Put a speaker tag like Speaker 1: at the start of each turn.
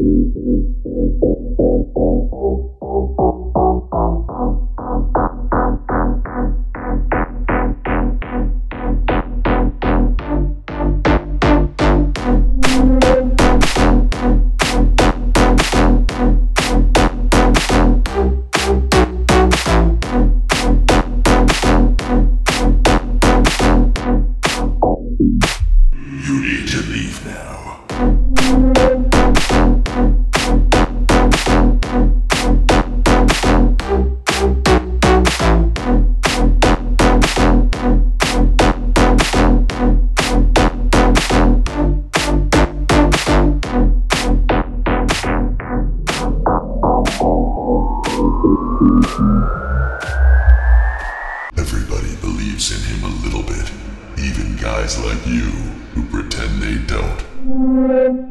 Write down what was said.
Speaker 1: You Everybody believes in him a little bit, even guys like you who pretend they don't.